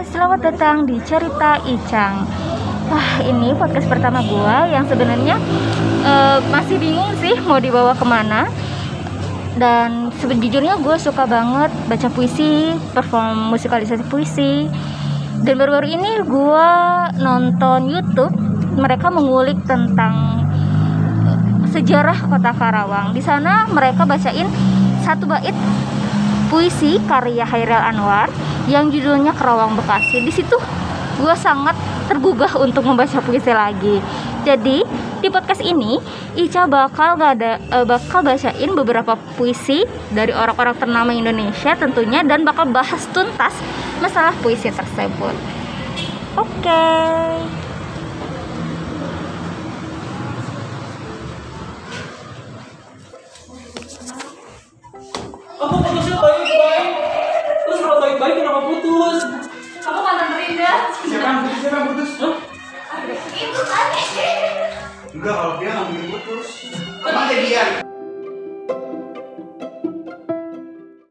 selamat datang di Cerita Icang. Wah, ini podcast pertama gua yang sebenarnya uh, masih bingung sih mau dibawa ke mana. Dan sejujurnya gue suka banget baca puisi, perform musikalisasi puisi. Dan baru-baru ini gue nonton YouTube, mereka mengulik tentang sejarah kota Karawang. Di sana mereka bacain satu bait puisi karya Hairil Anwar yang judulnya Kerawang Bekasi. Di situ gue sangat tergugah untuk membaca puisi lagi. Jadi di podcast ini Ica bakal gak ada uh, bakal bacain beberapa puisi dari orang-orang ternama Indonesia tentunya dan bakal bahas tuntas masalah puisi tersebut. Oke. Okay. kamu baik-baik kenapa putus? Kamu kan dia. Siapa yang putus siapa yang putus? Hah? itu tadi. Enggak kalau dia nggak mungkin putus